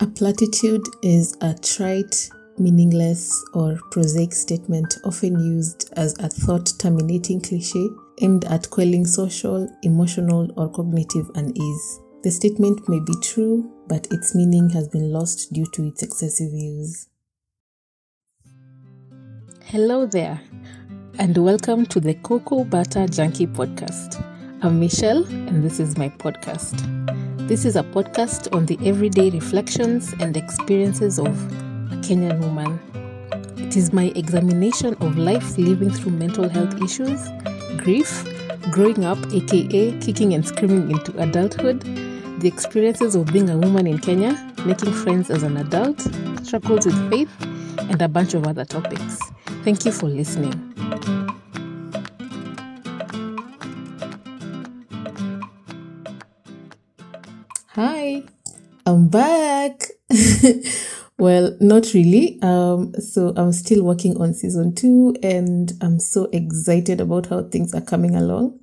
A platitude is a trite, meaningless, or prosaic statement often used as a thought terminating cliche aimed at quelling social, emotional, or cognitive unease. The statement may be true, but its meaning has been lost due to its excessive use. Hello there, and welcome to the Cocoa Butter Junkie podcast. I'm Michelle, and this is my podcast. This is a podcast on the everyday reflections and experiences of a Kenyan woman. It is my examination of life living through mental health issues, grief, growing up, aka kicking and screaming into adulthood, the experiences of being a woman in Kenya, making friends as an adult, struggles with faith, and a bunch of other topics. Thank you for listening. Hi, I'm back. well, not really. Um, so I'm still working on season two, and I'm so excited about how things are coming along.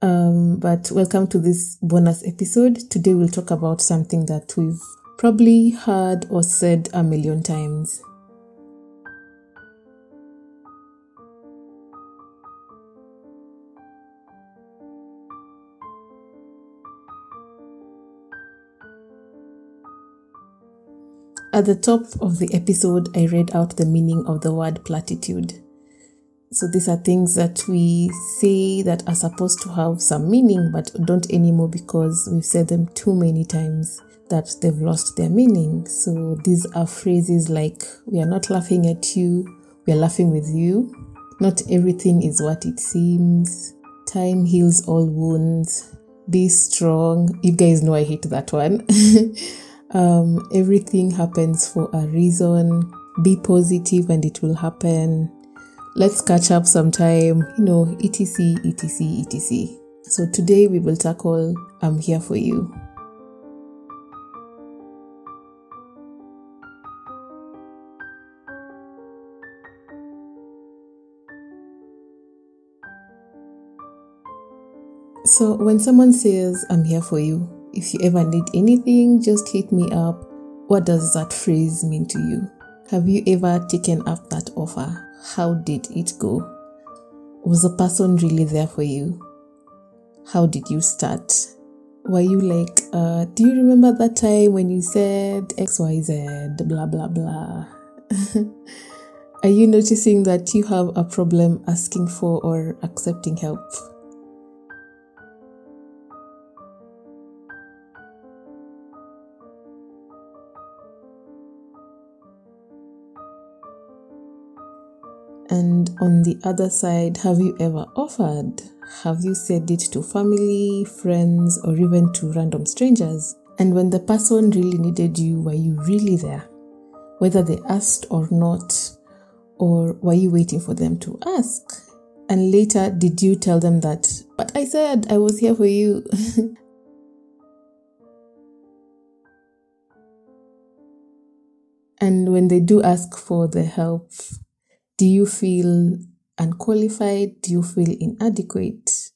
Um, but welcome to this bonus episode. Today we'll talk about something that we've probably heard or said a million times. At the top of the episode, I read out the meaning of the word platitude. So these are things that we say that are supposed to have some meaning but don't anymore because we've said them too many times that they've lost their meaning. So these are phrases like we are not laughing at you, we are laughing with you. Not everything is what it seems. Time heals all wounds. Be strong. You guys know I hate that one. Um, everything happens for a reason. Be positive and it will happen. Let's catch up sometime, you know, etc, etc, etc. So today we will tackle I'm here for you. So when someone says I'm here for you, if you ever need anything, just hit me up. What does that phrase mean to you? Have you ever taken up that offer? How did it go? Was the person really there for you? How did you start? Were you like, uh, do you remember that time when you said XYZ, blah, blah, blah? Are you noticing that you have a problem asking for or accepting help? And on the other side, have you ever offered? Have you said it to family, friends, or even to random strangers? And when the person really needed you, were you really there? Whether they asked or not, or were you waiting for them to ask? And later, did you tell them that, but I said I was here for you? and when they do ask for the help, do you feel unqualified? Do you feel inadequate?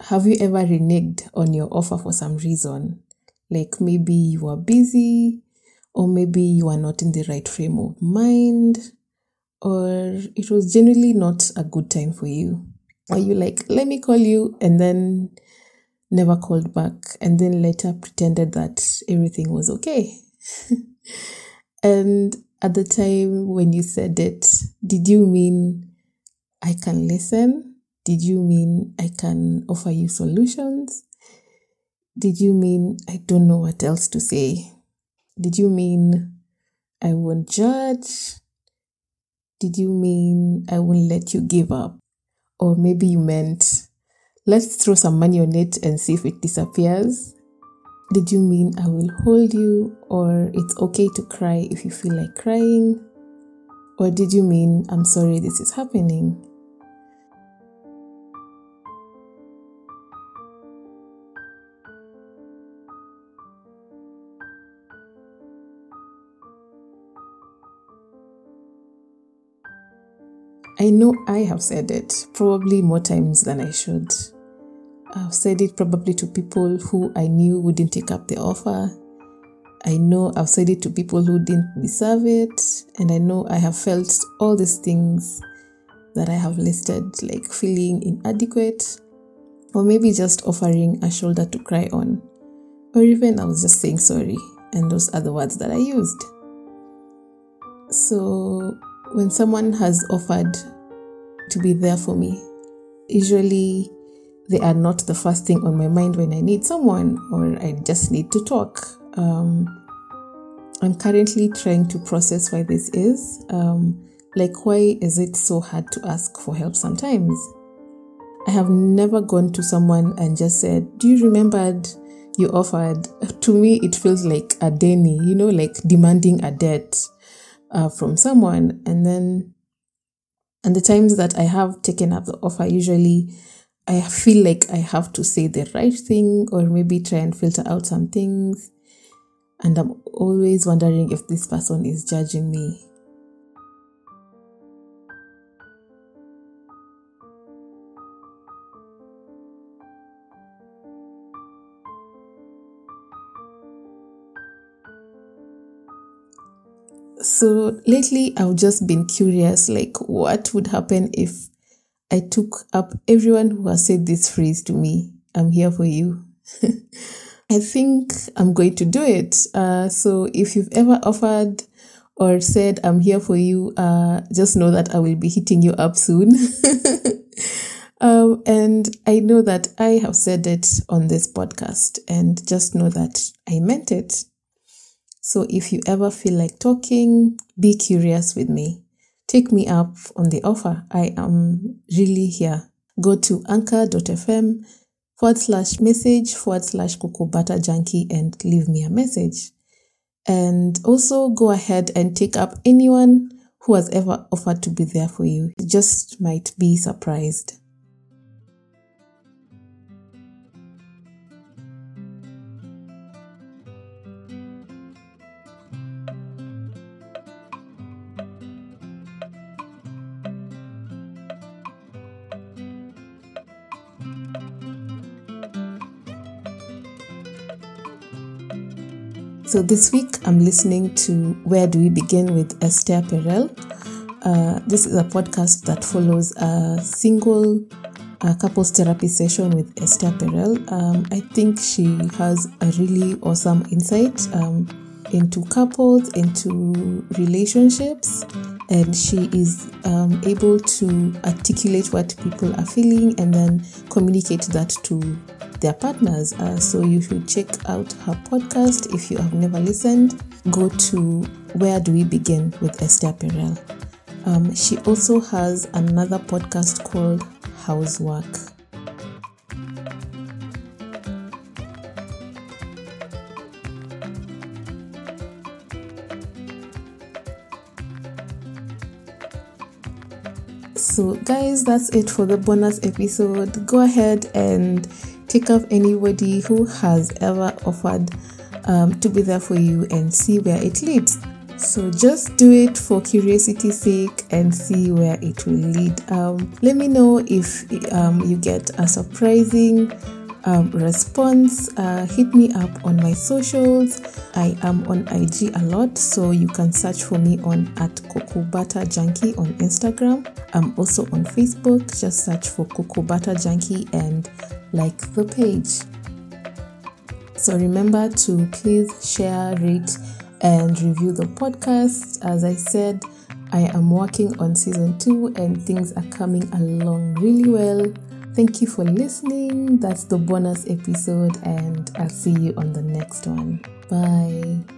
Have you ever reneged on your offer for some reason? Like maybe you are busy, or maybe you are not in the right frame of mind, or it was generally not a good time for you. Are you like, let me call you, and then never called back, and then later pretended that everything was okay? and at the time when you said it, did you mean I can listen? Did you mean I can offer you solutions? Did you mean I don't know what else to say? Did you mean I won't judge? Did you mean I won't let you give up? Or maybe you meant let's throw some money on it and see if it disappears? Did you mean I will hold you, or it's okay to cry if you feel like crying? Or did you mean I'm sorry this is happening? I know I have said it, probably more times than I should. I've said it probably to people who I knew wouldn't take up the offer. I know I've said it to people who didn't deserve it, and I know I have felt all these things that I have listed, like feeling inadequate, or maybe just offering a shoulder to cry on, or even I was just saying sorry, and those are the words that I used. So, when someone has offered to be there for me, usually they are not the first thing on my mind when I need someone or I just need to talk. Um, I'm currently trying to process why this is. Um, like, why is it so hard to ask for help sometimes? I have never gone to someone and just said, Do you remember you offered? To me, it feels like a deni, you know, like demanding a debt uh, from someone. And then, and the times that I have taken up the offer, usually I feel like I have to say the right thing or maybe try and filter out some things. And I'm always wondering if this person is judging me. So lately, I've just been curious like, what would happen if I took up everyone who has said this phrase to me I'm here for you? I think I'm going to do it. Uh, so if you've ever offered or said, I'm here for you, uh, just know that I will be hitting you up soon. um, and I know that I have said it on this podcast, and just know that I meant it. So if you ever feel like talking, be curious with me. Take me up on the offer. I am really here. Go to anchor.fm forward slash message forward slash cocoa butter junkie and leave me a message. And also go ahead and take up anyone who has ever offered to be there for you. You just might be surprised. So this week I'm listening to Where Do We Begin with Esther Perel. Uh, this is a podcast that follows a single uh, couples therapy session with Esther Perel. Um, I think she has a really awesome insight um, into couples, into relationships, and she is um, able to articulate what people are feeling and then communicate that to their partners. Uh, so you should check out her podcast if you have never listened. Go to Where Do We Begin with Esther Perel. Um, she also has another podcast called How's Work. So, guys, that's it for the bonus episode. Go ahead and take up anybody who has ever offered um, to be there for you and see where it leads. So just do it for curiosity's sake and see where it will lead. Um, let me know if um, you get a surprising um, response. Uh, hit me up on my socials. I am on IG a lot, so you can search for me on at Butter Junkie on Instagram. I'm also on Facebook. Just search for Butter Junkie and like the page. So remember to please share, rate, and review the podcast. As I said, I am working on season two and things are coming along really well. Thank you for listening. That's the bonus episode, and I'll see you on the next one. Bye.